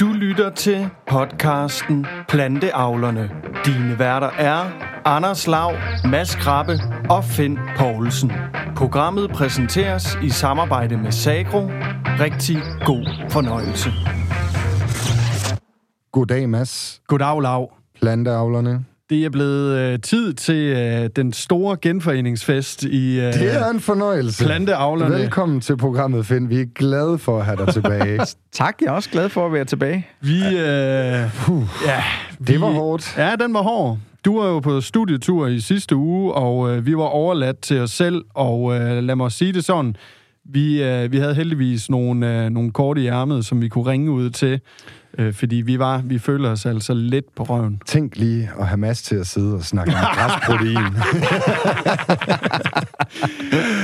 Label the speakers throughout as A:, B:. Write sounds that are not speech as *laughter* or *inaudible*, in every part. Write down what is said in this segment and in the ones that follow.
A: Du lytter til podcasten Planteavlerne. Dine værter er Anders Lav, Mads Krabbe og Finn Poulsen. Programmet præsenteres i samarbejde med Sagro. Rigtig god fornøjelse.
B: Goddag, Mads.
A: Goddag, Lav.
B: Planteavlerne.
A: Det er blevet øh, tid til øh, den store genforeningsfest i øh,
B: Det er en fornøjelse.
A: Planteavlerne.
B: Velkommen til programmet, Finn. Vi er glade for at have dig tilbage. *laughs*
C: Tak, jeg er også glad for at være tilbage.
A: Vi, øh, ja,
B: det var hårdt.
A: Ja, den var hård. Du var jo på studietur i sidste uge, og øh, vi var overladt til os selv, og øh, lad mig sige det sådan, vi, øh, vi havde heldigvis nogle, øh, nogle kort i ærmet, som vi kunne ringe ud til, øh, fordi vi var vi føler os altså lidt på røven.
B: Tænk lige at have Mads til at sidde og snakke om græsprotein. *laughs*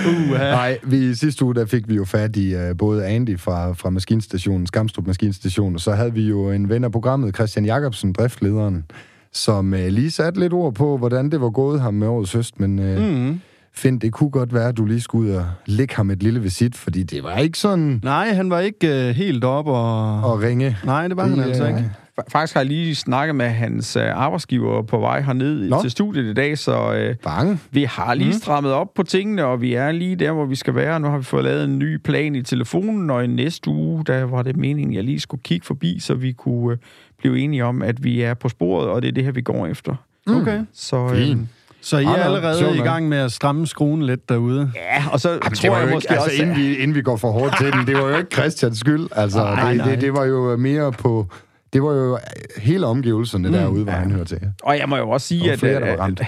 A: uh,
B: Nej, vi, i sidste uge der fik vi jo fat i uh, både Andy fra, fra maskinstationen, Skamstrup Maskinstation, og så havde vi jo en ven af programmet, Christian Jacobsen, driftlederen, som uh, lige satte lidt ord på, hvordan det var gået ham med årets høst, men uh, mm. Finn, det kunne godt være, at du lige skulle ud og lægge ham et lille visit, fordi det var ikke sådan...
A: Nej, han var ikke uh, helt op og...
B: Og ringe.
A: Nej, det var det, han altså ikke.
C: Faktisk har jeg lige snakket med hans uh, arbejdsgiver på vej herned Nå. til studiet i dag, så uh,
B: Bange.
C: vi har lige mm. strammet op på tingene, og vi er lige der, hvor vi skal være. Nu har vi fået lavet en ny plan i telefonen, og i næste uge, der var det meningen, at jeg lige skulle kigge forbi, så vi kunne uh, blive enige om, at vi er på sporet, og det er det her, vi går efter.
A: Mm. Okay.
C: Så,
B: Fint.
A: Så I er allerede i gang med at stramme skruen lidt derude?
C: Ja, og så Jamen,
B: tror jeg måske ikke, altså, også... Inden vi, inden vi går for hårdt til den, det var jo ikke Christians skyld. Altså, nej, det, nej. Det, det var jo mere på... Det var jo hele omgivelserne mm, derude, hvor ja. han hører til.
C: Og jeg må jo også sige,
B: flere,
C: at, at, at,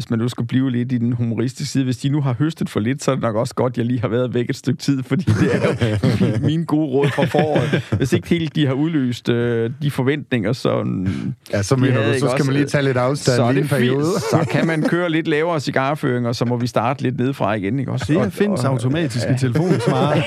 C: hvis man nu skal blive lidt i den humoristiske side, hvis de nu har høstet for lidt, så er det nok også godt, at jeg lige har været væk et stykke tid, fordi det er jo *laughs* min gode råd fra foråret. Hvis ikke helt de har udløst øh, de forventninger, så...
B: Ja, så mener du, så skal også, man lige tage lidt afstand så lige en periode.
C: så kan man køre lidt lavere cigarføring, og så må vi starte lidt nedefra igen, ikke også?
A: Det findes automatisk i telefonsvarer.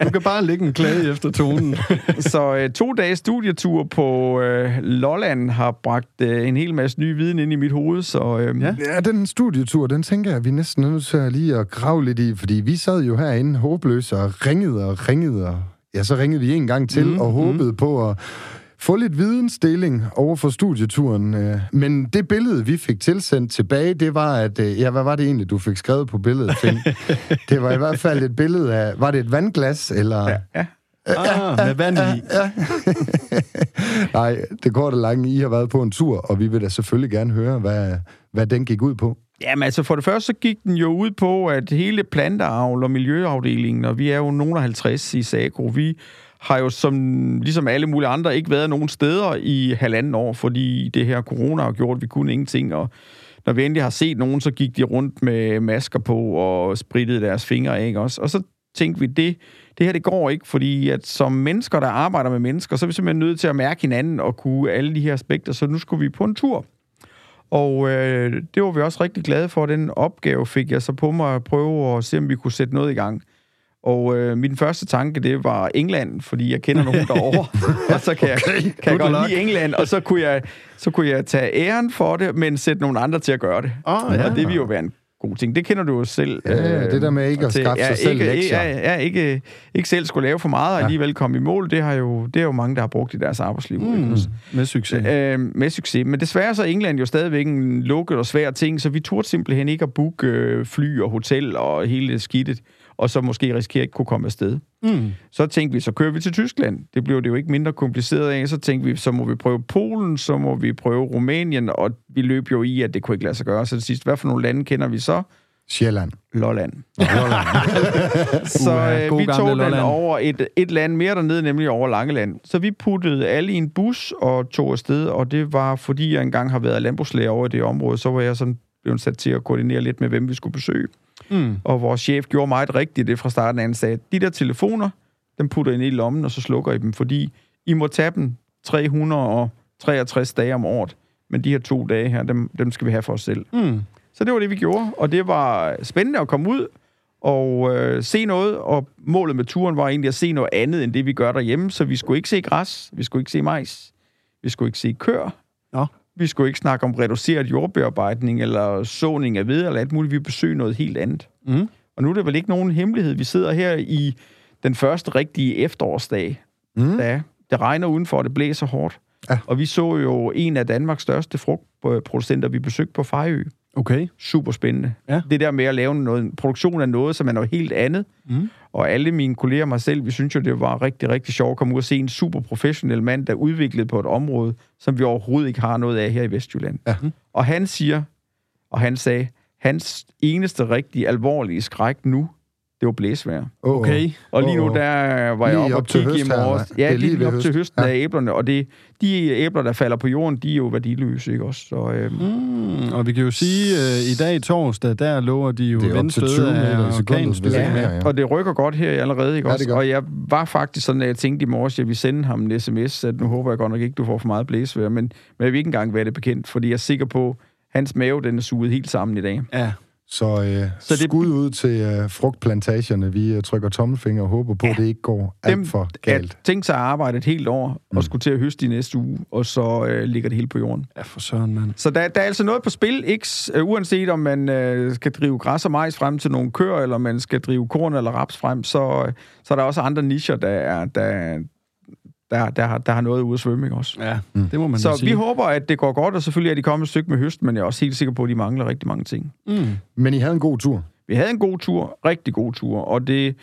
A: *laughs* Du kan bare lægge en klage efter tonen.
C: så øh, to dages studietur på øh, Lolland har bragt øh, en hel masse ny viden ind i mit hoved, så... Øh,
B: ja. Ja, den studietur, den tænker jeg, vi næsten er nødt til lige at grave lidt i, fordi vi sad jo herinde håbløse og ringede og ringede, og ja, så ringede vi en gang til mm, og håbede mm. på at få lidt vidensdeling over for studieturen. øh. Men det billede, vi fik tilsendt tilbage, det var, at... øh, Ja, hvad var det egentlig, du fik skrevet på billedet, Finn? *laughs* det var i hvert fald et billede af... Var det et vandglas, eller...
C: Ja, ja.
A: Ah, med vand i.
B: Ja. *laughs* Nej, det går det lange. I har været på en tur, og vi vil da selvfølgelig gerne høre, hvad, hvad den gik ud på.
C: Jamen altså, for det første så gik den jo ud på, at hele planteavl og miljøafdelingen, og vi er jo nogen af 50 i Sagro, vi har jo som, ligesom alle mulige andre ikke været nogen steder i halvanden år, fordi det her corona har gjort, at vi kunne ingenting, og når vi endelig har set nogen, så gik de rundt med masker på og sprittede deres fingre af, ikke også? Og så tænkte vi, det, det her det går ikke, fordi at som mennesker, der arbejder med mennesker, så er vi simpelthen nødt til at mærke hinanden og kunne alle de her aspekter, så nu skulle vi på en tur. Og øh, det var vi også rigtig glade for. Den opgave fik jeg så på mig at prøve at se, om vi kunne sætte noget i gang. Og øh, min første tanke, det var England, fordi jeg kender nogen *laughs* derovre. og så kan okay. jeg, kan jeg godt lide England, og så kunne, jeg, så kunne jeg tage æren for det, men sætte nogle andre til at gøre det.
A: Oh, ja.
C: Og det vil jo være en god ting. Det kender du jo selv.
B: Ja, øh, det der med ikke at til, skaffe sig selv
C: ikke,
B: lektier.
C: Ja, ja ikke, ikke selv skulle lave for meget, og ja. alligevel komme i mål, det har jo, det er jo mange, der har brugt i deres arbejdsliv.
A: Mm, med succes.
C: Øh, med succes. Men desværre så er England jo stadigvæk en lukket og svær ting, så vi turde simpelthen ikke at booke øh, fly og hotel og hele skidtet og så måske risikere ikke kunne komme afsted.
A: Mm.
C: Så tænkte vi, så kører vi til Tyskland. Det blev det jo ikke mindre kompliceret af. Så tænkte vi, så må vi prøve Polen, så må vi prøve Rumænien, og vi løb jo i, at det kunne ikke lade sig gøre. Så til sidst, hvad for nogle lande kender vi så?
B: Sjælland.
C: Lolland.
B: Lolland. *laughs*
C: så øh, vi tog den Lolland. over et, et land mere dernede, nemlig over Langeland. Så vi puttede alle i en bus og tog afsted, og det var, fordi jeg engang har været landbrugslærer over i det område, så var jeg sådan blevet sat til at koordinere lidt med, hvem vi skulle besøge.
A: Mm.
C: Og vores chef gjorde meget rigtigt det fra starten af. Han sagde, de der telefoner, dem putter I i lommen, og så slukker I dem, fordi I må tage dem 363 dage om året. Men de her to dage her, dem, dem skal vi have for os selv.
A: Mm.
C: Så det var det, vi gjorde, og det var spændende at komme ud og øh, se noget, og målet med turen var egentlig at se noget andet, end det vi gør derhjemme, så vi skulle ikke se græs, vi skulle ikke se majs, vi skulle ikke se kør,
A: Nå.
C: Vi skulle ikke snakke om reduceret jordbearbejdning, eller såning af ved, eller alt muligt, vi besøger noget helt andet.
A: Mm.
C: Og nu er det vel ikke nogen hemmelighed, vi sidder her i den første rigtige efterårsdag.
B: Mm.
C: Da det regner udenfor, og det blæser hårdt.
B: Ja.
C: Og vi så jo en af Danmarks største frugtproducenter, vi besøgte på Fejø.
A: Okay.
C: Super spændende.
A: Ja.
C: Det der med at lave noget, produktion af noget, som er noget helt andet.
A: Mm.
C: Og alle mine kolleger og mig selv, vi synes jo, det var rigtig, rigtig sjovt at komme ud og se en super professionel mand, der udviklede på et område, som vi overhovedet ikke har noget af her i Vestjylland.
B: Ja.
C: Og han siger, og han sagde, hans eneste rigtig alvorlige skræk nu, det var blæsvejr.
B: Oh,
A: Okay.
C: Og lige nu, der var jeg oppe og
B: op til
C: kigge i morges. Ja,
B: Det er
C: lige,
B: lige
C: op til
B: høst.
C: høsten
B: Ja.
C: af æblerne. Og det, de æbler, der falder på jorden, de er jo værdiløse, ikke også? Så, øh,
A: Mm, og vi kan jo sige, øh, i dag torsdag, der lover de jo
B: til
A: vindstød
B: 20 meter i
A: af orkanstød.
C: Ja,
B: mere, ja.
C: og det rykker godt her allerede, ikke
B: Ja,
C: også? Og jeg var faktisk sådan, at jeg tænkte i morges, at jeg ville sende ham en sms, at nu håber jeg godt nok ikke, du får for meget blæsvejr, men, men jeg vil ikke engang være det bekendt, fordi jeg er sikker på, hans mave, den er suget helt sammen i dag.
A: Ja.
B: Så, øh,
C: Så det-
B: skud ud til øh, frugtplantagerne. Vi øh, trykker tommelfinger og håber på, at det ikke går
C: Dem,
B: alt for galt.
C: At tænke sig at arbejde et helt år, og
B: Mm.
C: skulle til at høste i næste uge, og så øh, ligger det hele på jorden.
A: Ja, for søren, mand.
C: Så der, der er altså noget på spil, ikke? Øh, uanset om man øh, skal drive græs og majs frem til nogle køer, eller man skal drive korn eller raps frem, så, øh, så er der også andre nischer, der, er, der, der, der, har, der har noget ude at svømme, ikke også?
A: Ja,
B: Mm.
A: det må man
C: Så
A: jo
C: vi
A: sige.
C: håber, at det går godt, og selvfølgelig er de kommet et stykke med høst, men jeg er også helt sikker på, at de mangler rigtig mange ting.
A: Mm.
B: Men I havde en god tur.
C: Vi havde en god tur, rigtig god tur, og det,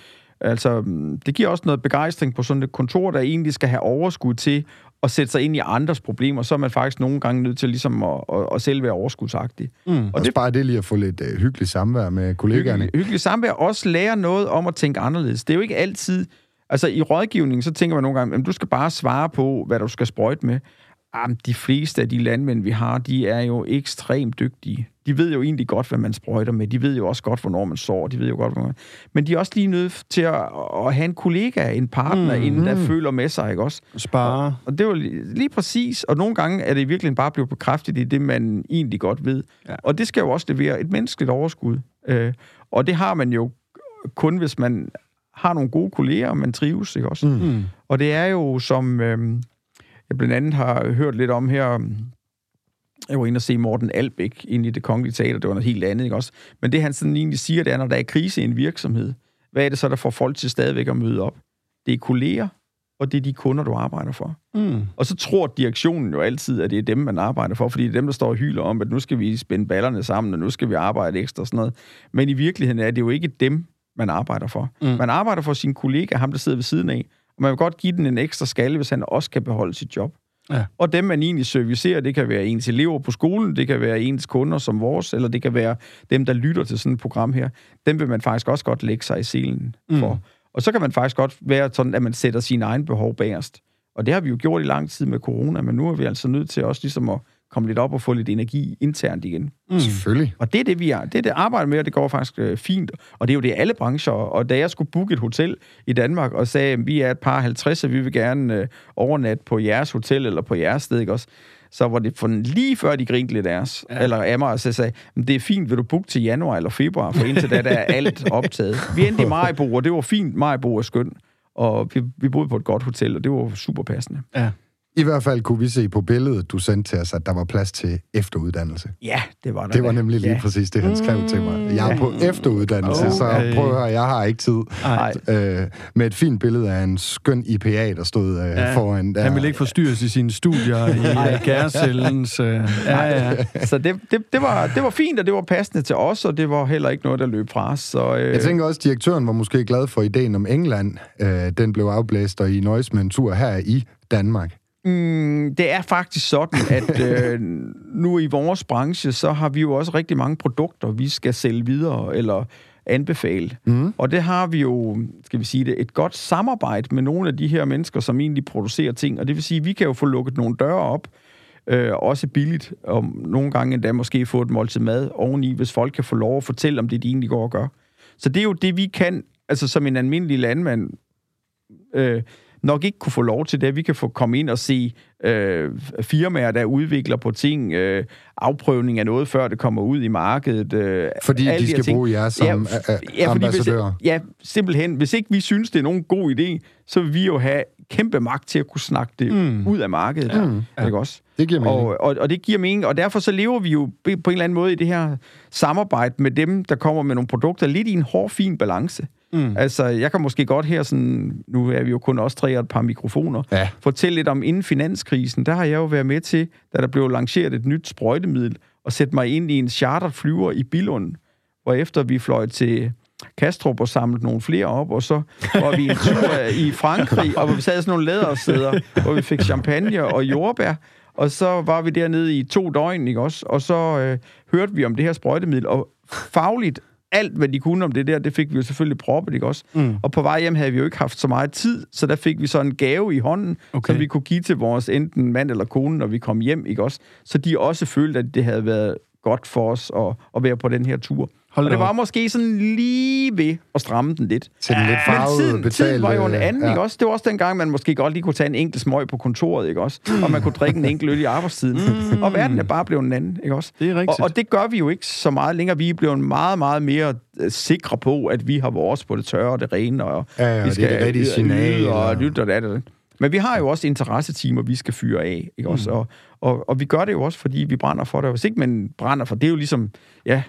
C: altså, det giver også noget begejstring på sådan et kontor, der egentlig skal have overskud til at sætte sig ind i andres problemer, så er man faktisk nogle gange nødt til ligesom at, at, at selv være overskudsagtig.
A: Mm.
B: Og også bare det lige at få lidt øh, hyggeligt samvær med kollegaerne.
C: Hyggelig, hyggelig samvær. Også lære noget om at tænke anderledes. Det er jo ikke altid... Altså, i rådgivning, så tænker man nogle gange, at du skal bare svare på, hvad du skal sprøjte med. Jamen, de fleste af de landmænd, vi har, de er jo ekstremt dygtige. De ved jo egentlig godt, hvad man sprøjter med. De ved jo også godt, hvornår man sår. De ved jo godt, hvornår man... Men de er også lige nødt til at, at have en kollega, en partner, mm, inden der føler med sig, ikke også?
A: Spare.
C: Og det var lige, lige præcis, og nogle gange er det virkelig bare blevet bekræftet i det, man egentlig godt ved.
A: Ja.
C: Og det skal jo også levere et menneskeligt overskud. Øh, og det har man jo kun, hvis man har nogle gode kolleger, og man trives, ikke også? Mm.
A: Mm.
C: Og det er jo, som øh, jeg blandt andet har hørt lidt om her, jeg var inde og se Morten Albæk ind i det kongelige teater, det var noget helt andet, ikke også? Men det han sådan egentlig siger, det er, når der er krise i en virksomhed, hvad er det så, der får folk til stadigvæk at møde op? Det er kolleger, og det er de kunder, du arbejder for.
A: Mm.
C: Og så tror direktionen jo altid, at det er dem, man arbejder for, fordi det er dem, der står og hyler om, at nu skal vi spænde ballerne sammen, og nu skal vi arbejde ekstra og sådan noget. Men i virkeligheden er det jo ikke dem, man arbejder for.
A: Mm.
C: Man arbejder for sin kollega, ham der sidder ved siden af, og man vil godt give den en ekstra skalle, hvis han også kan beholde sit job.
A: Ja.
C: Og dem, man egentlig servicerer, det kan være ens elever på skolen, det kan være ens kunder som vores, eller det kan være dem, der lytter til sådan et program her. Dem vil man faktisk også godt lægge sig i selen for.
A: Mm.
C: Og så kan man faktisk godt være sådan, at man sætter sine egne behov bagerst. Og det har vi jo gjort i lang tid med corona, men nu er vi altså nødt til også ligesom at komme lidt op og få lidt energi internt igen.
A: Mm.
B: Selvfølgelig.
C: Og det er det, vi er. Det er det arbejde med, og det går faktisk øh, fint. Og det er jo det i alle brancher. Og da jeg skulle booke et hotel i Danmark og sagde, at vi er et par 50, og vi vil gerne øh, overnatte på jeres hotel eller på jeres sted, ikke også? Så var det for lige før de grinte lidt af os,
A: Ja.
C: ja. eller af mig, og så sagde, "Men det er fint, vil du booke til januar eller februar, for indtil da der er alt optaget. Vi endte i Majbo, og det var fint. Majbo er skøn. Og vi, vi boede på et godt hotel, og det var super passende.
A: Ja.
B: I hvert fald kunne vi se på billedet, du sendte til os, at der var plads til efteruddannelse.
C: Ja, det var der.
B: Det var
C: da.
B: nemlig lige
C: ja.
B: præcis det, han skrev til mig. Jeg er på efteruddannelse, så
A: Okay.
B: prøv at høre, jeg har ikke tid.
A: Ej.
B: Øh, med et fint billede af en skøn IPA, der stod øh,
A: Ja.
B: foran der.
A: Han vil ikke forstyrres i sine studier i *laughs* Gærscellens... Øh, ja, ja.
C: Så det, det, det, var, det var fint, og det var passende til os, og det var heller ikke noget, der løb fra os. Så, øh,
B: Jeg tænker også, at direktøren var måske glad for ideen om England. Øh, den blev afblæst, og I nøjes med en tur her i Danmark.
C: Mm, det er faktisk sådan, at øh, *laughs* nu i vores branche, så har vi jo også rigtig mange produkter, vi skal sælge videre eller anbefale.
B: Mm.
C: Og det har vi jo, skal vi sige det, et godt samarbejde med nogle af de her mennesker, som egentlig producerer ting. Og det vil sige, at vi kan jo få lukket nogle døre op, øh, også billigt, og nogle gange endda måske få et måltid mad oveni, hvis folk kan få lov at fortælle om det, de egentlig går og gør. Så det er jo det, vi kan, altså som en almindelig landmand, øh, nok ikke kunne få lov til det. at Vi kan få komme ind og se øh, firmaer, der udvikler på ting, øh, afprøvning af noget, før det kommer ud i markedet. Øh,
B: Fordi de skal
C: ting.
B: bruge jer som ja,
C: ja, fordi hvis,
B: ambassadører.
C: ja, simpelthen. Hvis ikke vi synes, det er nogen god idé, så vil vi jo have kæmpe magt til at kunne snakke det
A: Mm.
C: mm. ud af markedet.
B: Mm.
C: Ja. Ikke også?
B: Det giver mening.
C: Og, og, og det giver mening, og derfor så lever vi jo på en eller anden måde i det her samarbejde med dem, der kommer med nogle produkter, lidt i en hård, fin balance. Mm. Altså, jeg kan måske godt her sådan, nu er vi jo kun også tre og et par mikrofoner,
B: Ja.
C: fortælle lidt om inden finanskrisen. Der har jeg jo været med til, da der blev lanceret et nyt sprøjtemiddel, og sætte mig ind i en chartered flyver i Billund, hvor efter vi fløj til Kastrup og samlede nogle flere op, og så var vi en tur i Frankrig, og hvor vi sad i sådan nogle lædersæder, hvor vi fik champagne og jordbær, og så var vi dernede i to døgn, ikke også? Og så øh, hørte vi om det her sprøjtemiddel, og fagligt alt, hvad de kunne om det der, det fik vi jo selvfølgelig proppet, ikke også? Mm. Og på vej hjem havde vi jo ikke haft så meget tid, så der fik vi så en gave i hånden, okay. Som vi kunne give til vores enten mand eller kone, når vi kom hjem, ikke også? Så de også følte, at det havde været godt for os at, at være på den her tur.
A: Hold
C: og det var
A: op.
C: måske sådan lige ved at stramme den lidt.
B: Til den lidt
C: Men
B: farvede,
C: tiden, tiden
B: betalte,
C: var jo en anden,
B: ja.
C: ikke også? Det var også dengang, man måske godt lige kunne tage en enkelt smøg på kontoret, ikke også? Og man kunne drikke en enkelt øl i arbejdstiden. Og verden er bare blevet en anden, ikke også?
A: Det er rigtigt.
C: Og, og det gør vi jo ikke så meget længere. Vi er blevet meget, meget mere øh, sikre på, at vi har vores på det tørre og det rene, og
B: Ja, ja,
C: vi
B: det er det rigtige signal,
C: og lytte og det, det. Men vi har jo også interessetimer, vi skal fyre af, ikke også?
B: Mm.
C: Og, og, og vi gør det jo også, fordi vi brænder for det. Hvis ikke man brænder for det, er jo ligesom, ja,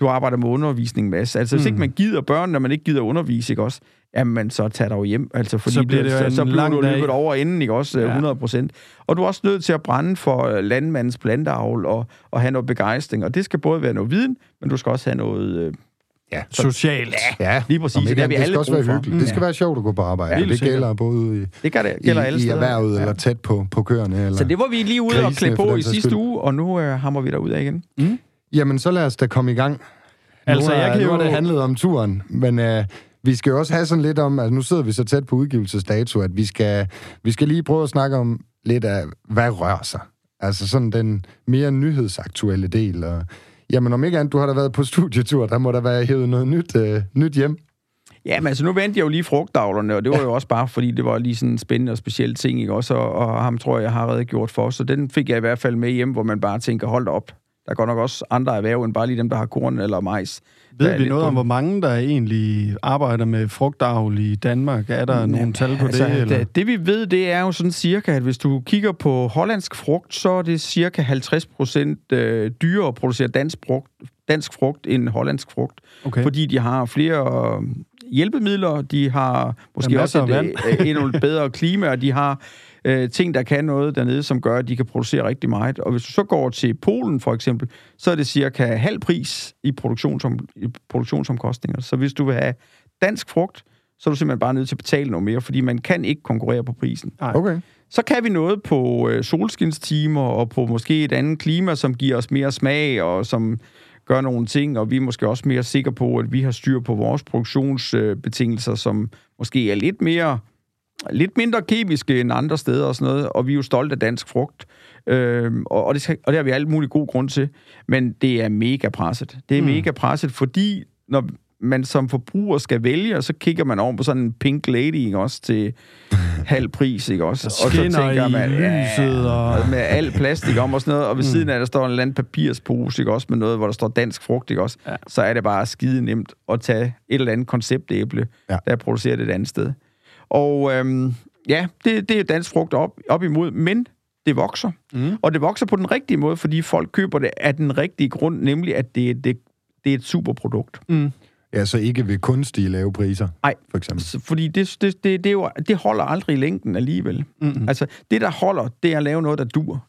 C: du arbejder med undervisning, Mads. Altså, hvis
A: Mm.
C: ikke man gider børn, når man ikke gider undervise, ikke også? Jamen, så tager dig hjem. Altså, fordi
A: Så bliver det jo
C: så,
A: en
C: så bliver du løbet over inden, ikke også?
A: Ja.
C: Ja. 100 procent. Og du er også nødt til at brænde for øh, landmandens planteavl og, og have noget begejstring. Og det skal både være noget viden, men du skal også have noget... Øh,
A: Socialt.
B: Ja,
C: Lige præcis,
B: ikke
C: det har vi
B: det
C: alle
B: skal også
C: brug
B: være
C: for.
B: hyggeligt. Det skal
C: Ja.
B: være sjovt at gå på arbejde.
A: Ja,
B: Ja, det
A: sikkert.
B: gælder både i,
C: det gør det,
B: i,
C: gælder alle
B: i erhvervet
C: Ja.
B: eller tæt på, på køerne. Eller...
C: Så det var vi lige ude og klæde på i sidste
B: skyld.
C: uge, og nu øh, hammer vi derud af igen.
B: Jamen, så lad os da komme i gang.
A: Altså,
B: nu, er,
A: jeg kan
B: nu
A: jo-
B: har det handlet om turen, men øh, vi skal jo også have sådan lidt om, altså nu sidder vi så tæt på udgivelsesdato, at vi skal, vi skal lige prøve at snakke om lidt af, hvad rører sig. Altså sådan den mere nyhedsaktuelle del. Og, jamen om ikke andet, du har da været på studietur, der må der være hævet noget nyt, øh, nyt hjem.
C: Ja, men altså nu vendte jeg jo lige frugtavlerne, og det var jo også bare, fordi det var lige sådan en spændende og speciel ting, ikke også? Og, og ham tror jeg, jeg har redegjort for, så den fik jeg i hvert fald med hjem, hvor man bare tænker, hold op. Der er godt nok også andre erhverv, end bare lige dem, der har korn eller majs.
A: Ved vi noget om, hvor mange, der egentlig arbejder med frugtavl i Danmark? Er der nogle tal på
C: altså,
A: det? Eller?
C: Det, det vi ved, det er jo sådan cirka, at hvis du kigger på hollandsk frugt, så er det cirka 50 procent øh, dyrere at producere dansk frugt, dansk frugt end hollandsk frugt.
A: Okay.
C: Fordi de har flere hjælpemidler, de har måske
A: Ja,
C: også et, øh, endnu *laughs* bedre klima, og de har øh, ting, der kan noget dernede, som gør, at de kan producere rigtig meget. Og hvis du så går til Polen for eksempel, så er det cirka halv pris i, produktionsom, i produktionsomkostninger. Så hvis du vil have dansk frugt, så er du simpelthen bare nødt til at betale noget mere, fordi man kan ikke konkurrere på prisen.
B: Okay.
C: Så kan vi noget på øh, solskinstimer og på måske et andet klima, som giver os mere smag og som gør nogle ting, og vi er måske også mere sikre på, at vi har styr på vores produktionsbetingelser, som måske er lidt mere lidt mindre kemiske end andre steder og sådan noget, og vi er jo stolte af dansk frugt, øhm, og, og, det skal, og det har vi alle mulige gode grunde til, men det er mega presset. Det er mm. mega presset, fordi når man som forbruger skal vælge, og så kigger man over på sådan en pink lady, ikke også, til *laughs* halv pris, ikke også?
A: Der skinner i lyset, og-
C: med al plastik om og sådan noget, og ved mm. siden af, der står en eller anden papirspose, ikke også, med noget, hvor der står dansk frugt, ikke også?
A: Ja.
C: Så er det bare skide nemt at tage et eller andet konceptæble,
B: Ja.
C: ja. der er produceret et andet sted. Og øhm, ja, det, det er dansk frugt op, op imod, men det vokser.
A: Mm.
C: Og det vokser på den rigtige måde, fordi folk køber det af den rigtige grund, nemlig at det, det, det er et superprodukt.
A: Mm.
B: Ja, så ikke ved kunstige lave priser,
C: Nej.
B: for eksempel.
C: Så, fordi det, det, det, det, jo, det holder aldrig i længden alligevel.
A: Mm.
C: Altså, det der holder, det er at lave noget, der dur.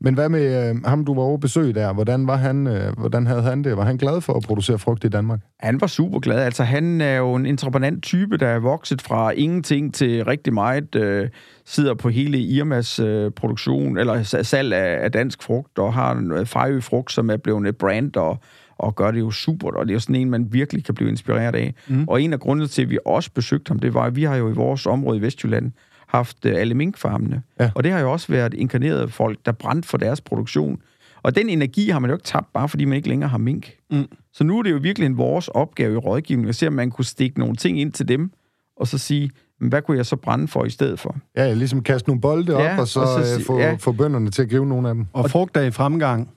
B: Men hvad med øh, ham, du var over besøg der? Hvordan, var han, øh, hvordan havde han det? Var han glad for at producere frugt i Danmark?
C: Han var super glad. Altså, han er jo en entreprenant type, der er vokset fra ingenting til rigtig meget. Øh, sidder på hele Irmas øh, produktion, eller sa- salg af, af dansk frugt, og har en Fejø frugt, som er blevet et brand, og, og gør det jo super. Og det er jo sådan en, man virkelig kan blive inspireret af. Mm. Og en af grundene til, at vi også besøgte ham, det var, at vi har jo i vores område i Vestjylland haft øh, alle minkfarmene.
B: Ja.
C: Og det har jo også været inkarnerede folk, der brændte for deres produktion. Og den energi har man jo ikke tabt, bare fordi man ikke længere har mink.
A: Mm.
C: Så nu er det jo virkelig en vores opgave i rådgivning at se, om man kunne stikke nogle ting ind til dem, og så sige, "Men hvad kunne jeg så brænde for i stedet for?
B: Ja, ligesom kaste nogle bolde op,
C: Ja,
B: og så,
C: og så
B: øh, få,
C: ja.
B: få bønderne til at gribe nogle af dem.
A: Og frugt er i fremgang.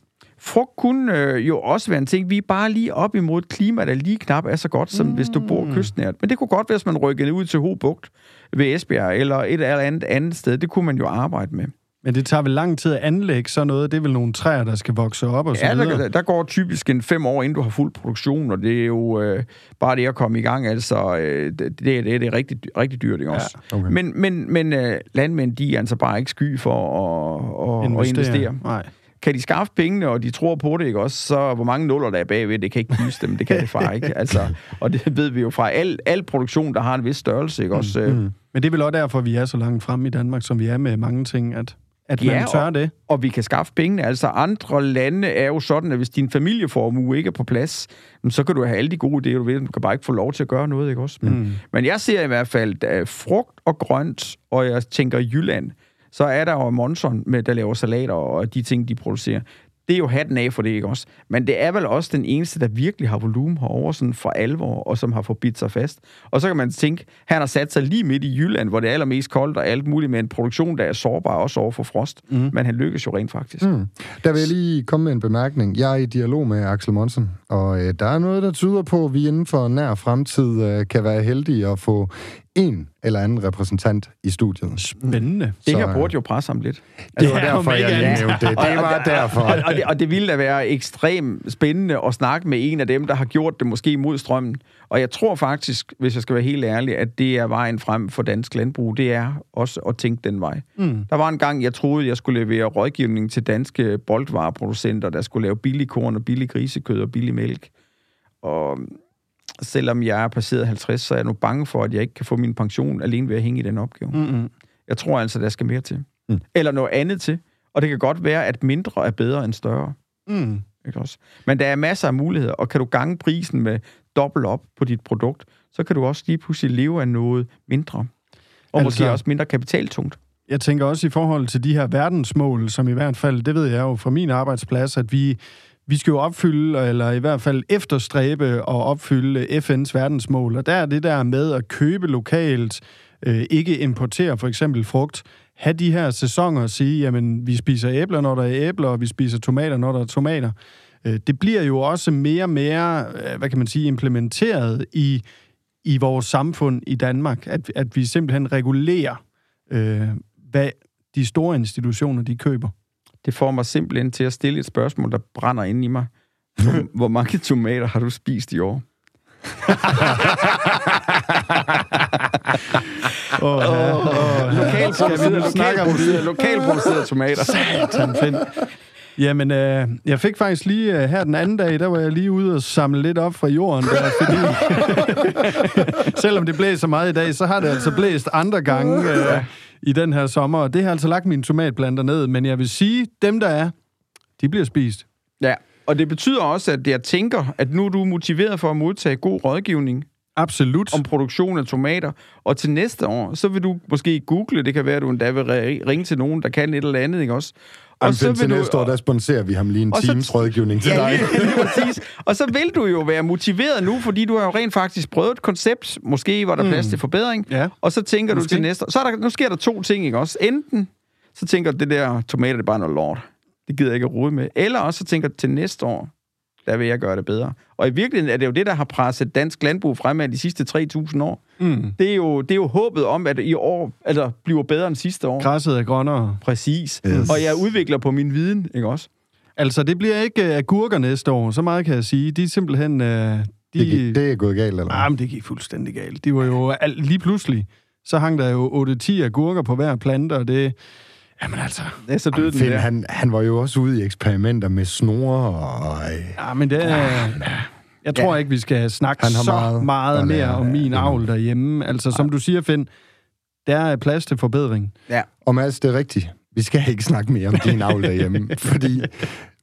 C: Frugt kunne øh, jo også være en ting. Vi er bare lige op imod et klima, der lige knap er så godt, som mm. hvis du bor kystnært. Men det kunne godt være, hvis man rykkede ud til Hobugt ved Esbjerg, eller et eller andet andet sted. Det kunne man jo arbejde med.
D: Men det tager vel lang tid at anlægge sådan noget. Det er vel nogle træer, der skal vokse op og så
C: Ja,
D: videre.
C: der, der går typisk en fem år, inden du har fuld produktion, og det er jo øh, bare det at komme i gang, altså, øh, det, det, det, er rigtig, rigtig dyrt, ikke også?
B: okay.
C: Men, men, men øh, landmænd, de er altså bare ikke sky for at, at, at investere.
D: Nej.
C: Kan de skaffe pengene, og de tror på det, ikke også? Så hvor mange nuller der er bagved, det kan ikke kyse dem, det kan det far ikke. Altså, og det ved vi jo fra al, al produktion, der har en vis størrelse, ikke også? Mm.
D: Men det er vel også derfor, vi er så langt frem i Danmark, som vi er med mange ting, at, at man
C: Ja,
D: tør
C: og-
D: det.
C: og vi kan skaffe pengene. Altså andre lande er jo sådan, at hvis din familieformue ikke er på plads, så kan du have alle de gode idéer, du vil. Du kan bare ikke få lov til at gøre noget, ikke også? Men, mm. men jeg ser i hvert fald at frugt og grønt, og jeg tænker Jylland, så er der jo Monson, med, der laver salater og de ting, de producerer. Det er jo hatten af for det, ikke også? Men det er vel også den eneste, der virkelig har volumen herover sådan for alvor, og som har forbidt sig fast. Og så kan man tænke, han har sat sig lige midt i Jylland, hvor det er allermest koldt og alt muligt, med en produktion, der er sårbar også over for frost. Mm. Men han lykkes jo rent faktisk. Mm.
B: Der vil jeg lige komme med en bemærkning. Jeg er i dialog med Axel Monsen, og øh, der er noget, der tyder på, at vi inden for nær fremtid øh, kan være heldige at få en eller anden repræsentant i studiet.
D: Spændende.
C: Det
B: Så,
C: her
B: øh,
C: burde jo presse ham lidt.
B: Det var
D: Ja,
B: derfor, jeg lige nævnte det. Det var derfor.
C: Og, og, det, og det ville da være ekstremt spændende at snakke med en af dem, der har gjort det måske mod strømmen. Og jeg tror faktisk, hvis jeg skal være helt ærlig, at det er vejen frem for dansk landbrug. Det er også at tænke den vej. Mm. Der var en gang, jeg troede, jeg skulle levere rådgivning til danske boldvareproducenter, der skulle lave billig korn og billig grisekød og billig mælk. Og selvom jeg er passeret 50, så er jeg nu bange for, at jeg ikke kan få min pension alene ved at hænge i den opgave.
D: Mm-mm.
C: Jeg tror altså, der skal mere til. Mm. Eller noget andet til. Og det kan godt være, at mindre er bedre end større.
D: Mm.
C: Ikke også? Men der er masser af muligheder, og kan du gange prisen med dobbelt op på dit produkt, så kan du også lige pludselig leve af noget mindre. Og Altså- måske også mindre kapitaltungt.
D: Jeg tænker også i forhold til de her verdensmål, som i hvert fald, det ved jeg jo fra min arbejdsplads, at vi, vi skal jo opfylde, eller i hvert fald efterstræbe at opfylde FN's verdensmål. Og der er det der med at købe lokalt, øh, ikke importere for eksempel frugt, have de her sæsoner og sige, jamen vi spiser æbler, når der er æbler, og vi spiser tomater, når der er tomater. Øh, det bliver jo også mere og mere, øh, hvad kan man sige, implementeret i, i vores samfund i Danmark, at, at vi simpelthen regulerer, øh, hvad de store institutioner, de køber.
C: Det får mig simpelthen til at stille et spørgsmål, der brænder inde i mig. *laughs* Hvor, mange tomater har du spist i år? *laughs*
D: Åh, oh, oh,
C: Lokalproducerede,
D: snakke om
C: lokalproducerede, lokalproducerede tomater.
D: Satan, Finn. Jamen, øh, jeg fik faktisk lige øh, her den anden dag, der var jeg lige ude og samle lidt op fra jorden, der, *laughs* fordi selvom det blæser meget i dag, så har det altså blæst andre gange øh, i den her sommer, og det har altså lagt mine tomatplanter ned, men jeg vil sige, dem der er, de bliver spist.
C: Ja, og det betyder også, at jeg tænker, at nu er du motiveret for at modtage god rådgivning
D: Absolut.
C: om produktion af tomater, og til næste år, så vil du måske google, det kan være, at du endda vil ri- ringe til nogen, der kan et eller andet, ikke også?
B: Og så til næste år, der sponserer vi ham lige en times rådgivning til
C: Ja,
B: dig.
C: lige, lige præcis. Og så vil du jo være motiveret nu, fordi du har jo rent faktisk prøvet et koncept. Måske var der plads til forbedring.
D: Ja.
C: Og så tænker
D: Måske.
C: du til næste år. Så er der, nu sker der to ting, ikke også? Enten så tænker du, det der tomater, det er bare noget lort. Det gider jeg ikke at rode med. Eller også så tænker du, til næste år, der vil jeg gøre det bedre. Og i virkeligheden er det jo det, der har presset dansk landbrug fremad de sidste 3.000 år.
D: Mm.
C: Det er, jo, det er jo håbet om, at i år altså, bliver bedre end sidste år.
D: Græsset er grønnere.
C: Præcis.
B: Yes.
C: Og jeg udvikler på min viden, ikke også?
D: Altså, det bliver ikke uh, agurker næste år, så meget kan jeg sige. De er simpelthen... Uh, de,
B: Det, gik- det er gået galt, eller hvad?
D: Ah, men det gik fuldstændig galt. De var jo al- lige pludselig, så hang der jo 8-10 agurker på hver plante, og det... Jamen altså...
C: Det er så død den
B: Finn,
C: der.
B: han, han var jo også ude i eksperimenter med snore og...
D: Ja, men det er... Jeg tror ikke, vi skal snakke
B: Han har
D: så
B: meget-
D: meget,
B: er-
D: mere om min
B: ja.
D: avl derhjemme. Altså, som du siger, Finn, der er plads til forbedring.
C: Ja.
B: Og Mads, det er rigtigt. Vi skal ikke snakke mere om din avl derhjemme, *laughs* fordi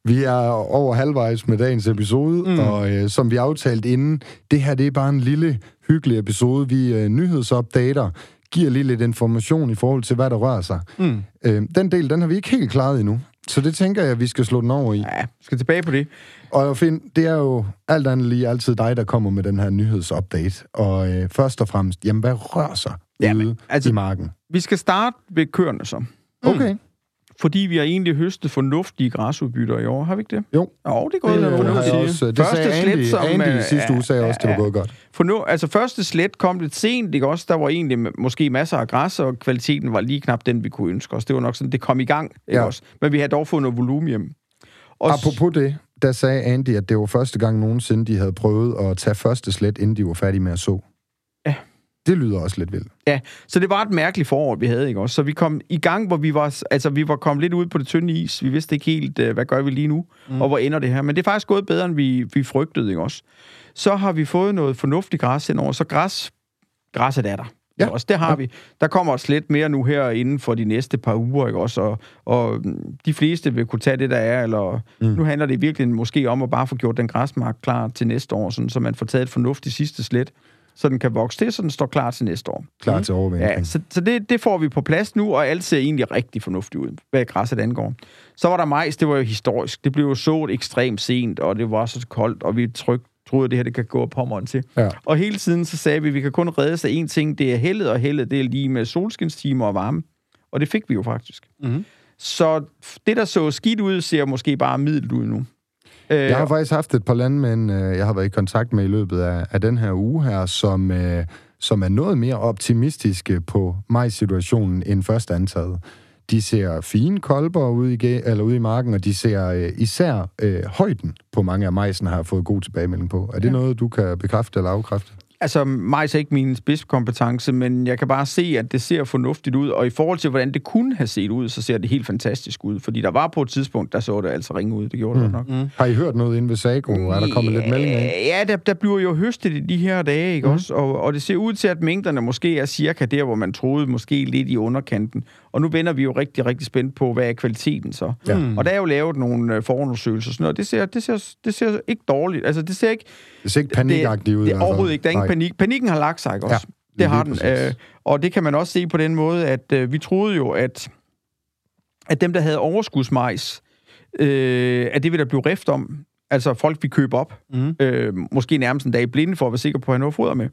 B: vi er over halvvejs med dagens episode, mm. og øh, som vi aftalte inden, det her det er bare en lille, hyggelig episode. Vi øh, nyhedsopdater, giver lige lidt information i forhold til, hvad der rører sig.
D: Mm.
B: Øh, den del, den har vi ikke helt klaret endnu. Så det tænker jeg, at vi skal slå den over i.
C: Ja, skal tilbage på det.
B: Og Finn, det er jo alt andet lige altid dig, der kommer med den her nyhedsupdate. Og øh, først og fremmest, jamen hvad rører sig
C: Jamen,
B: ude
C: altså-
B: i marken?
C: Vi skal starte ved køerne så.
B: Okay.
C: Fordi vi har egentlig høstet fornuftige græsudbytter i år, har vi ikke det?
B: Jo.
C: Jo, det går
B: Det, øh, jeg
C: det,
B: også, det
C: Første
B: sagde Andy,
C: slet, som,
B: Andy
C: øh,
B: i sidste uge sagde også, det var gået godt.
C: For nu, altså første slet kom lidt sent, ikke også? Der var egentlig måske masser af græs, og kvaliteten var lige knap den, vi kunne ønske os. Det var nok sådan, det kom i gang, ikke
B: Ja.
C: også? Men vi havde dog fået noget volumen hjem. Og
B: Apropos det, der sagde Andy, at det var første gang nogensinde, de havde prøvet at tage første slet, inden de var færdige med at så. Det lyder også lidt vildt.
C: Ja, så det var et mærkeligt forår, vi havde, ikke også? Så vi kom i gang, hvor vi var, altså, vi var kommet lidt ud på det tynde is. Vi vidste ikke helt, øh, hvad gør vi lige nu, mm. og hvor ender det her. Men det er faktisk gået bedre, end vi, vi frygtede, ikke også? Så har vi fået noget fornuftigt græs indover. Så græs, græsset er der.
B: Ja.
C: Også, det har
B: Ja.
C: vi. Der kommer også lidt mere nu her inden for de næste par uger, ikke også? Og, og de fleste vil kunne tage det, der er, eller mm. nu handler det virkelig måske om at bare få gjort den græsmark klar til næste år, sådan, så man får taget et fornuftigt sidste slet, så den kan vokse til, så den står klar til næste år.
B: Klar til overvintring.
C: Ja, så, så det, det får vi på plads nu, og alt ser egentlig rigtig fornuftigt ud, hvad græsset angår. Så var der majs, det var jo historisk. Det blev jo sået ekstremt sent, og det var så koldt, og vi tryk, troede, at det her det kan gå pommeren til.
B: Ja.
C: Og hele tiden så sagde vi, at vi kan kun redde sig én ting, det er heldet, og heldet det er lige med solskinstimer og varme. Og det fik vi jo faktisk.
D: Mhm.
C: Så det, der så skidt ud, ser måske bare middelt ud nu. Øh,
B: Jeg har faktisk haft et par landmænd, øh, jeg har været i kontakt med i løbet af, af den her uge her, som, øh, som er noget mere optimistiske på majsituationen end først antaget. De ser fine kolber ude i, eller ude i marken, og de ser øh, især øh, højden på mange af majsen har fået god tilbagemelding på. Er det ja. noget, du kan bekræfte eller afkræfte?
C: Altså, majs er ikke min spidskompetence, men jeg kan bare se, at det ser fornuftigt ud, og i forhold til, hvordan det kunne have set ud, så ser det helt fantastisk ud, fordi der var på et tidspunkt, der så det altså ringe ud. Det gjorde det nok.
D: Mm.
B: Har I hørt noget inde ved Sagro? Er der kommet lidt meldinger ind?
C: Ja, der, der bliver jo høstet i de her dage, ikke mm. også? Og, og det ser ud til, at mængderne måske er cirka der, hvor man troede, måske lidt i underkanten. Og nu vender vi jo rigtig, rigtig spændt på, hvad er kvaliteten så?
B: Ja.
C: Mm. Og der er jo lavet nogle øh, forundersøgelser og sådan noget. Det ser, det, ser, det ser ikke dårligt. Altså, det ser ikke...
B: Det ser ikke panikagtigt ud.
C: Det er
B: altså.
C: overhovedet ikke. Der er ingen
B: Nej.
C: panik. Panikken har lagt sig, ikke også?
B: Ja,
C: det har den. Øh, og det kan man også se på den måde, at øh, vi troede jo, at, at dem, der havde overskudsmajs, øh, at det vil der blive rift om. Altså folk vi købe op.
D: Mm.
C: Øh, måske nærmest en dag blinde for at være sikker på, at han har foder med.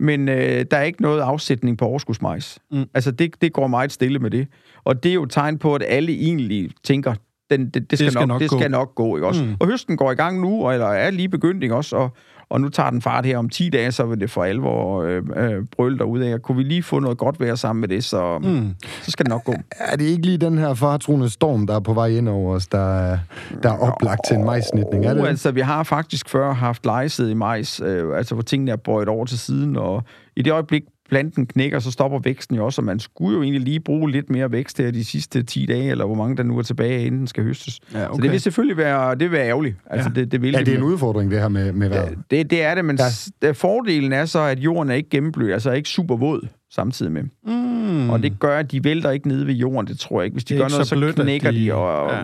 C: Men øh, der er ikke noget afsætning på overskudsmajs.
D: Mm.
C: Altså det, det går meget stille med det. Og det er jo et tegn på, at alle egentlig tænker, den, det, det, skal,
D: skal
C: nok,
D: nok
C: det
D: gå.
C: skal nok gå. Ikke også?
D: Mm.
C: Og høsten går i gang nu, og, eller er lige begyndt, ikke også? Og, og nu tager den fart her om 10 dage, så vil det for alvor øh, øh, brølle derude af. Kunne vi lige få noget godt vejr sammen med det, så, mm.
D: Mm.
C: så skal det nok gå.
B: Er det ikke lige den her fartruende storm, der er på vej ind over os, der, er- der er oplagt til en majsnitning? Er det?
C: Uh,
B: det?
C: altså, vi har faktisk før haft lejesæde i majs, øh, altså hvor tingene er bøjet over til siden, og i det øjeblik, planten knækker, så stopper væksten jo også, og man skulle jo egentlig lige bruge lidt mere vækst her de sidste 10 dage, eller hvor mange der nu er tilbage, inden den skal høstes.
D: Ja,
C: Så det vil selvfølgelig være, det vil være ærgerligt. Altså,
D: Ja.
C: det, det vil
B: Er det en
C: men-
B: udfordring, det her med, med vejret?
C: det, det er det, men
B: Ja.
C: ja. fordelen er så, at jorden er ikke gennemblød, altså er ikke super våd samtidig med.
D: Mm.
C: Mm. Og det gør, at de vælter ikke ned ved jorden, det tror jeg ikke. Hvis de
D: Det
C: gør noget,
D: så
C: så,
D: blødt, at
C: knækker de,
D: de-
C: og
D: ja.
C: ja.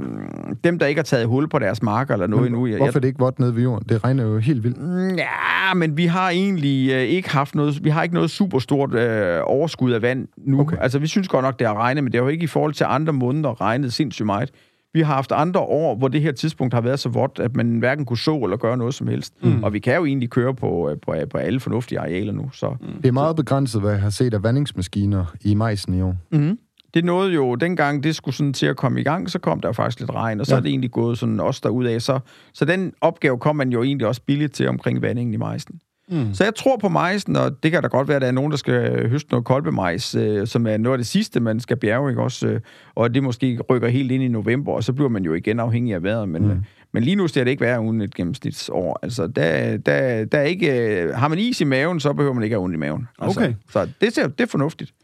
C: dem, der ikke har taget hul på deres marker eller noget endnu, jeg,
B: Hvorfor er det ikke vådt nede ved jorden? Det regner jo helt vildt.
C: Mm, Ja, men vi har egentlig øh, ikke haft noget, vi har ikke noget super stort øh, overskud af vand nu.
B: Okay.
C: Altså, vi synes godt nok, det har regnet, men det har jo ikke i forhold til andre måneder regnet sindssygt meget. Vi har haft andre år, hvor det her tidspunkt har været så vådt, at man hverken kunne så eller gøre noget som helst. Mm. Og vi kan jo egentlig køre på, øh, på, på alle fornuftige arealer nu. Så. Mm.
B: Det er meget begrænset, hvad jeg har set af vandingsmaskiner i majsen i år.
C: Mm. Det nåede jo, dengang det skulle sådan til at komme i gang, så kom der jo faktisk lidt regn, og så
B: ja.
C: er det egentlig gået sådan også derudad. Så, så den opgave kom man jo egentlig også billigt til omkring vandingen i majsen.
D: Mm.
C: Så jeg tror på majsen, og det kan da godt være, at der er nogen, der skal høste noget kolbemajs, øh, som er noget af det sidste, man skal bjerge, ikke også? Øh, og det måske rykker helt ind i november, og så bliver man jo igen afhængig af vejret. Men, mm. men lige nu ser det ikke være uden et gennemsnitsår. Altså, der, der, der er ikke, øh, har man is i maven, så behøver man ikke have ondt i maven. Altså,
D: Okay.
C: Så det, ser, det er fornuftigt.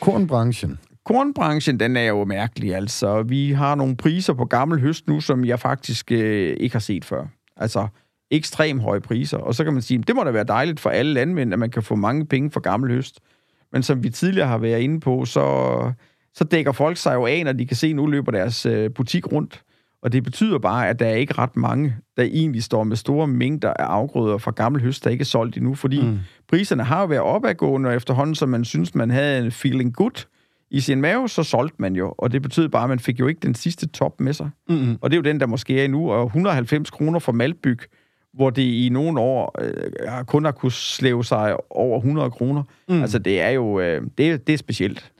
B: Kornbranchen.
C: Kornbranchen, den er jo mærkelig, altså. Vi har nogle priser på gammel høst nu, som jeg faktisk øh, ikke har set før. Altså, ekstrem høje priser. Og så kan man sige, det må da være dejligt for alle landmænd, at man kan få mange penge for gammel høst. Men som vi tidligere har været inde på, så, så dækker folk sig jo af, når de kan se, at nu løber deres øh, butik rundt. Og det betyder bare, at der er ikke ret mange, der egentlig står med store mængder af afgrøder fra gammel høst, der ikke er solgt endnu. Fordi mm. priserne har jo været opadgående, og efterhånden, som man synes, man havde en feeling good i sin mave, så solgte man jo. Og det betød bare, at man fik jo ikke den sidste top med sig.
D: Mm-hmm.
C: Og det er jo den, der måske er nu. Og 190 kroner for Maltbyg, hvor det i nogle år øh, kun har kunne slæve sig over 100 kroner. Mm. Altså, det er jo øh, det, det er specielt.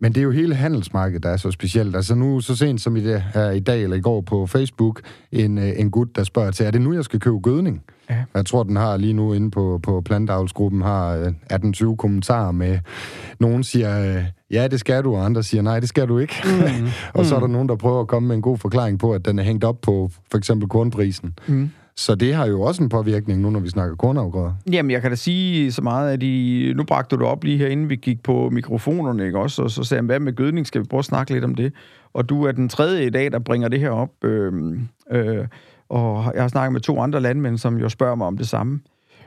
B: Men det er jo hele handelsmarkedet, der er så specielt. Altså nu, så sent som i, det her i dag eller i går på Facebook, en, øh, en gut, der spørger til, er det nu, jeg skal købe gødning?
C: Ja.
B: Jeg tror, den har lige nu inde på, på plantavlsgruppen, har øh, 18-20 kommentarer med, nogen siger, øh, ja, det skal du, og andre siger, nej, det skal du ikke. Mm. *laughs* og så er der nogen, der prøver at komme med en god forklaring på, at den er hængt op på for eksempel kornprisen. Mm. Så det har jo også en påvirkning nu, når vi snakker kornafgrøder.
C: Jamen, jeg kan da sige så meget, at I, nu bragte du det op lige her, inden vi gik på mikrofonerne, ikke også? Og så sagde jeg, hvad med gødning? Skal vi prøve at snakke lidt om det? Og du er den tredje i dag, der bringer det her op. Øh, øh, og jeg har snakket med to andre landmænd, som jo spørger mig om det samme.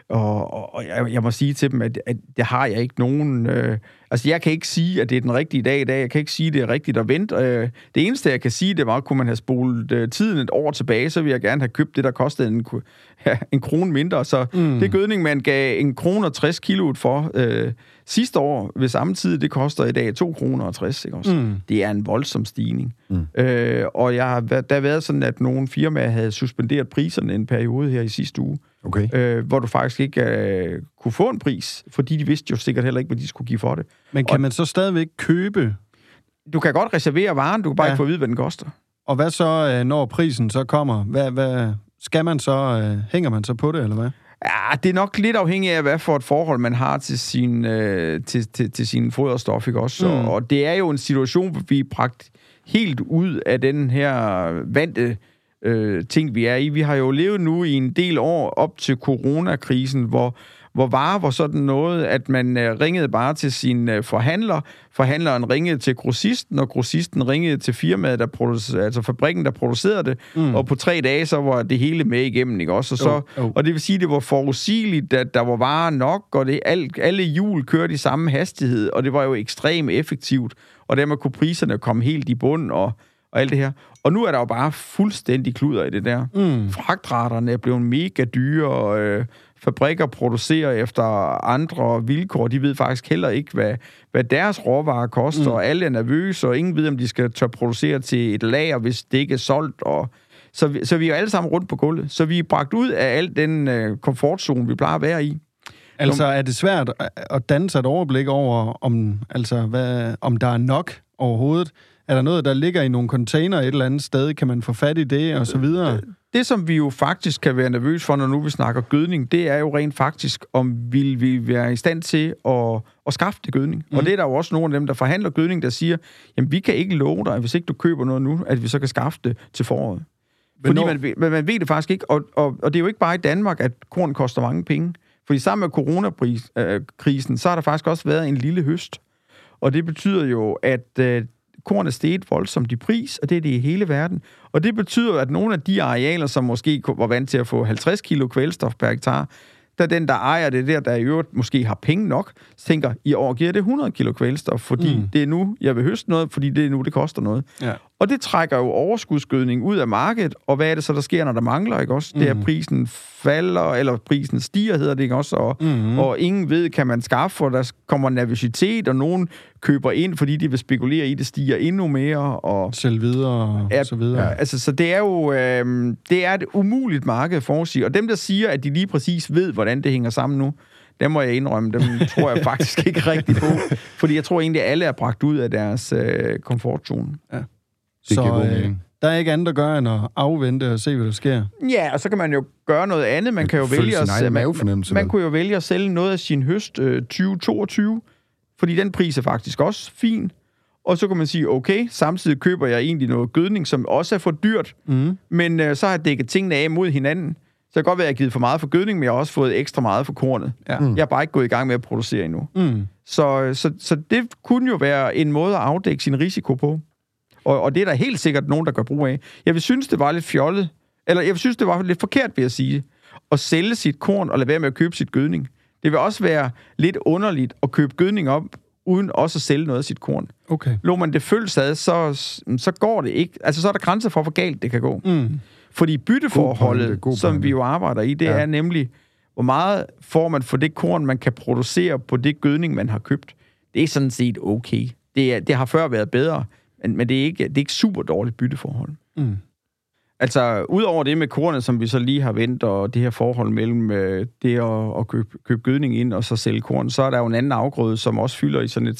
C: Og, og, og jeg, jeg må sige til dem, at, at det har jeg ikke nogen... Øh, altså, jeg kan ikke sige, at det er den rigtige dag i dag. Jeg kan ikke sige, at det er rigtigt at vente. Øh, det eneste, jeg kan sige, det var, at kunne man have spolet øh, tiden et år tilbage, så ville jeg gerne have købt det, der kostede en, *laughs* ja, en krone mindre. Så mm. det gødning, man gav en krone og 60 kilo for øh, sidste år ved samme tid, det koster i dag 2 kroner og 60. Ikke også? Mm. Det er en voldsom stigning. Mm. Øh, og jeg har, der har været sådan, at nogle firmaer havde suspenderet priserne en periode her i sidste uge
B: okay.
C: øh, hvor du faktisk ikke øh, kunne få en pris, fordi de vidste jo sikkert heller ikke, hvad de skulle give for det.
D: Men kan og, man så stadigvæk købe?
C: Du kan godt reservere varen, du kan bare ja. ikke få at vide, hvad den koster.
D: Og hvad så, øh, når prisen så kommer? Hvad, hvad, skal man så, øh, hænger man så på det, eller hvad?
C: Ja, det er nok lidt afhængigt af, hvad for et forhold man har til sin, øh, til, til, til sin foderstof, ikke også? Mm. Og, og det er jo en situation, hvor vi er bragt helt ud af den her vante øh, ting, vi er i. Vi har jo levet nu i en del år op til coronakrisen, hvor hvor varer var sådan noget, at man øh, ringede bare til sin øh, forhandler, forhandleren ringede til grossisten, og grossisten ringede til firmaet, der producerede, altså fabrikken, der producerede det, mm. og på tre dage, så var det hele med igennem, ikke også? Og, så, oh, oh. og det vil sige, det var forudsigeligt, at der var varer nok, og det, alt, alle hjul kørte i samme hastighed, og det var jo ekstremt effektivt, og dermed kunne priserne komme helt i bund, og og alt det her. Og nu er der jo bare fuldstændig kluder i det der. Mm. Fragtraterne er blevet mega dyre, og øh, fabrikker producerer efter andre vilkår. De ved faktisk heller ikke, hvad, hvad deres råvarer koster, mm. og alle er nervøse, og ingen ved, om de skal tør producere til et lager, hvis det ikke er solgt. Og, så, vi, så vi er alle sammen rundt på gulvet. Så vi er bragt ud af al den øh, komfortzone, vi plejer at være i.
D: Altså, er det svært at danne sig et overblik over, om, altså, hvad, om der er nok overhovedet? Er der noget, der ligger i nogle container et eller andet sted? Kan man få fat i det, og så videre?
C: Det, som vi jo faktisk kan være nervøs for, når nu vi snakker gødning, det er jo rent faktisk, om vil vi være i stand til at, at skaffe det gødning. Mm. Og det er der jo også nogle af dem, der forhandler gødning, der siger, jamen vi kan ikke love dig, hvis ikke du køber noget nu, at vi så kan skaffe det til foråret. Fordi man, man, man ved det faktisk ikke, og, og, og det er jo ikke bare i Danmark, at korn koster mange penge. Fordi sammen med coronakrisen, så har der faktisk også været en lille høst. Og det betyder jo, at øh, korn er steget voldsomt i pris, og det er det i hele verden. Og det betyder, at nogle af de arealer, som måske var vant til at få 50 kilo kvælstof per hektar, der den, der ejer det der, der i øvrigt måske har penge nok, tænker, i år giver det 100 kilo kvælstof, fordi mm. det er nu, jeg vil høste noget, fordi det er nu, det koster noget. Ja. Og det trækker jo overskudsgødning ud af markedet, og hvad er det så, der sker, når der mangler, ikke også? Mm. Det er, prisen falder, eller prisen stiger, hedder det ikke også? Og, mm. og ingen ved, kan man skaffe, for der kommer nervøsitet, og nogen køber ind, fordi de vil spekulere i, at det stiger endnu mere. Og,
D: Selv videre, og så videre.
C: Ja, altså, så det er jo øh, det er et umuligt marked for at sige. Og dem, der siger, at de lige præcis ved, hvordan det hænger sammen nu, dem må jeg indrømme, dem *laughs* tror jeg faktisk ikke rigtigt på. Fordi jeg tror egentlig, at alle er bragt ud af deres øh, komfortzone. Ja.
D: Det så, giver øh, der er ikke andet at gøre end at afvente og se, hvad der sker.
C: Ja, og så kan man jo gøre noget andet. Man kan jo vælge at, man, man, man kunne jo vælge at sælge noget af sin høst øh, 2022, fordi den pris er faktisk også fin. Og så kan man sige, okay, samtidig køber jeg egentlig noget gødning, som også er for dyrt, mm. men øh, så har jeg dækket tingene af mod hinanden. Så det kan godt være, at jeg har givet for meget for gødning, men jeg har også fået ekstra meget for kornet. Ja. Mm. Jeg har bare ikke gået i gang med at producere endnu. Mm. Så, så, så det kunne jo være en måde at afdække sin risiko på. Og, og det er der helt sikkert nogen, der gør brug af. Jeg vil synes, det var lidt fjollet, eller jeg synes, det var lidt forkert, vil jeg sige, at sælge sit korn og lade være med at købe sit gødning. Det vil også være lidt underligt at købe gødning op, uden også at sælge noget af sit korn.
D: Okay.
C: Lå man det følges ad, så, så går det ikke. Altså, så er der grænser for, hvor galt det kan gå. Mm. Fordi bytteforholdet, god god som vi jo arbejder i, det ja. er nemlig, hvor meget får man for det korn, man kan producere på det gødning, man har købt. Det er sådan set okay. Det, er, det har før været bedre, men, men det, er ikke, det er ikke super dårligt bytteforhold. Mm. Altså, udover det med kornet, som vi så lige har vendt, og det her forhold mellem øh, det at, at købe, købe gødning ind og så sælge korn, så er der jo en anden afgrøde, som også fylder i sådan et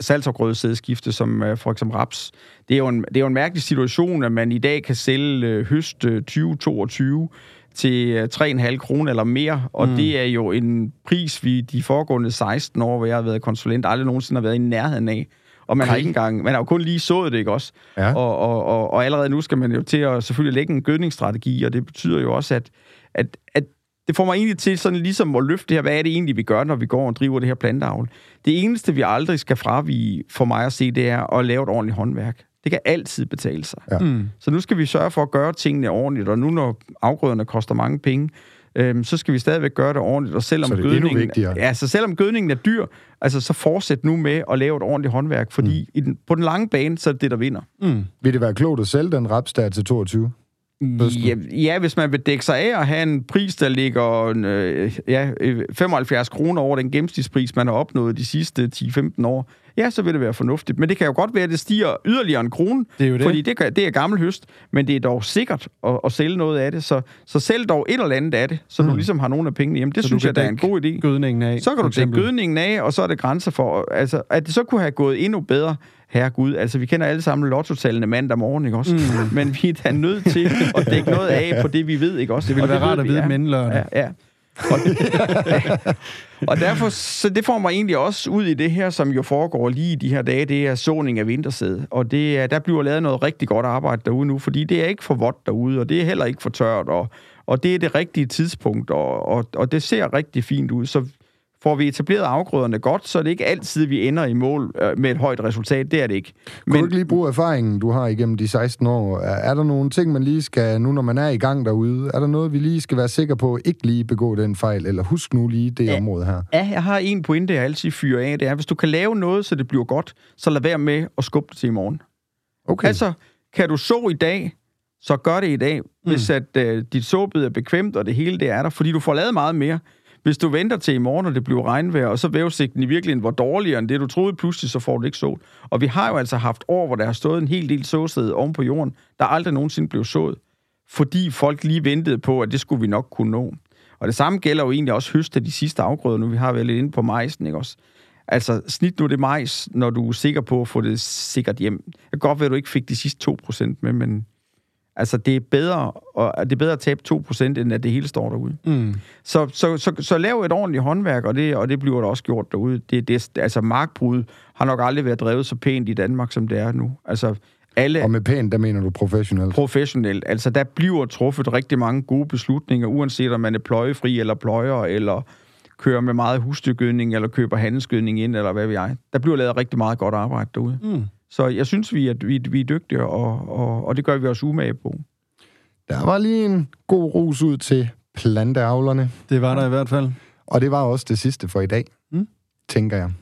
C: salgsafgrøde sædskifte, som øh, for eksempel raps. Det er, jo en, det er jo en mærkelig situation, at man i dag kan sælge øh, høst øh, 2022 til øh, 3,5 kroner eller mere, og mm. det er jo en pris, vi de foregående 16 år, hvor jeg har været konsulent, aldrig nogensinde har været i nærheden af. Og man okay. har ikke engang, man har jo kun lige sået det, ikke også? Ja. Og, og, og, og allerede nu skal man jo til at selvfølgelig lægge en gødningsstrategi, og det betyder jo også, at, at, at det får mig egentlig til sådan ligesom at løfte det her, hvad er det egentlig, vi gør, når vi går og driver det her planteavl. Det eneste, vi aldrig skal fravige for mig at se, det er at lave et ordentligt håndværk. Det kan altid betale sig. Ja. Mm. Så nu skal vi sørge for at gøre tingene ordentligt, og nu når afgrøderne koster mange penge, øhm, så skal vi stadigvæk gøre det ordentligt. Og selvom
B: så det er gødningen,
C: ja, så selvom gødningen er dyr, altså så fortsæt nu med at lave et ordentligt håndværk, fordi mm. i den, på den lange bane, så er det det, der vinder.
B: Mm. Vil det være klogt at sælge den raps der til 22?
C: Ja, ja, hvis man vil dække sig af og have en pris, der ligger øh, ja, 75 kroner over den gennemsnitspris, man har opnået de sidste 10-15 år, ja, så vil det være fornuftigt. Men det kan jo godt være, at det stiger yderligere en krone, det er jo det. fordi det, det er gammel høst, men det er dog sikkert at, at sælge noget af det. Så, så sælg dog et eller andet af det, så mm. du ligesom har nogle af pengene hjemme. Det så synes jeg, der er en god idé.
D: Gødningen af,
C: så kan du dække gødningen af, og så er det grænser for... Altså, at det så kunne have gået endnu bedre, herre Gud, altså vi kender alle sammen lottotallene mandag morgen, ikke også? Mm. Men vi er da nødt til at dække noget af på det, vi ved, ikke også?
D: Det ville være rart at vide ja.
C: Ja, ja. Og, *laughs* og derfor, så det får mig egentlig også ud i det her, som jo foregår lige i de her dage, det er såning af vintersæd. Og det er, der bliver lavet noget rigtig godt arbejde derude nu, fordi det er ikke for vådt derude, og det er heller ikke for tørt, og, og det er det rigtige tidspunkt, og, og, og det ser rigtig fint ud. Så får vi etableret afgrøderne godt, så er det ikke altid, vi ender i mål øh, med et højt resultat. Det er det ikke.
B: Men... Kan du ikke lige bruge erfaringen, du har igennem de 16 år? Er, er der nogle ting, man lige skal, nu når man er i gang derude, er der noget, vi lige skal være sikre på, ikke lige begå den fejl, eller husk nu lige det ja. område her?
C: Ja, jeg har en pointe, jeg altid fyrer af, det er, hvis du kan lave noget, så det bliver godt, så lad være med at skubbe det til i morgen. Okay. Altså, kan du så i dag, så gør det i dag, mm. hvis at, uh, dit såbed er bekvemt, og det hele det er der, fordi du får lavet meget mere. Hvis du venter til i morgen, og det bliver regnvejr, og så vævesigten i virkeligheden var dårligere end det, du troede, pludselig så får du ikke sol. Og vi har jo altså haft år, hvor der har stået en hel del såsæd oven på jorden, der aldrig nogensinde blev sået, fordi folk lige ventede på, at det skulle vi nok kunne nå. Og det samme gælder jo egentlig også høst af de sidste afgrøder, nu vi har været lidt inde på majsen, ikke også? Altså, snit nu det majs, når du er sikker på at få det sikkert hjem. Det kan godt være, at du ikke fik de sidste 2% med, men Altså, det er bedre, og det er bedre at tabe 2%, end at det hele står derude. Mm. Så, så, så, så lav et ordentligt håndværk, og det, og det bliver der også gjort derude. Det, det, altså, markbrud har nok aldrig været drevet så pænt i Danmark, som det er nu. Altså, alle,
B: og med pænt, der mener du professionelt?
C: Professionelt. Altså, der bliver truffet rigtig mange gode beslutninger, uanset om man er pløjefri eller pløjer, eller kører med meget husdyrgødning, eller køber handelsgødning ind, eller hvad ved jeg. Der bliver lavet rigtig meget godt arbejde derude. Mm. Så jeg synes, vi er, vi, vi er dygtige, og, og, og det gør vi også umage på.
B: Der var lige en god ros ud til planteavlerne.
D: Det var der i hvert fald.
B: Og det var også det sidste for i dag, mm. tænker jeg.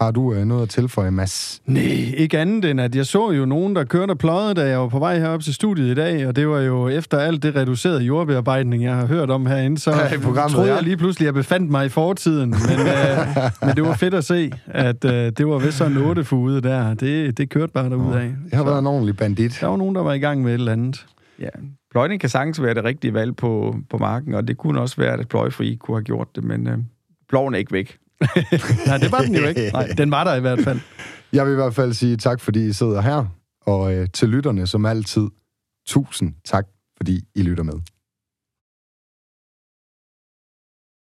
B: Har du øh, noget at tilføje, Mads?
D: Nej, ikke andet end, at jeg så jo nogen, der kørte og pløjede, da jeg var på vej herop til studiet i dag, og det var jo efter alt det reducerede jordbearbejdning, jeg har hørt om herinde, så ja, troede ja. jeg lige pludselig, at jeg befandt mig i fortiden. Men, øh, *laughs* men det var fedt at se, at øh, det var vist sådan en otte ude der. Det, det kørte bare derud af.
B: Jeg har været en ordentlig bandit.
D: Der var nogen, der var i gang med et eller andet.
C: Ja, pløjning kan sagtens være det rigtige valg på, på marken, og det kunne også være, at pløjefri kunne have gjort det, men øh, ploven er ikke væk. *laughs*
D: Nej, det var den jo ikke. Nej, den var der i hvert fald.
B: Jeg vil i hvert fald sige tak, fordi I sidder her, og øh, til lytterne som altid, tusind tak, fordi I lytter med.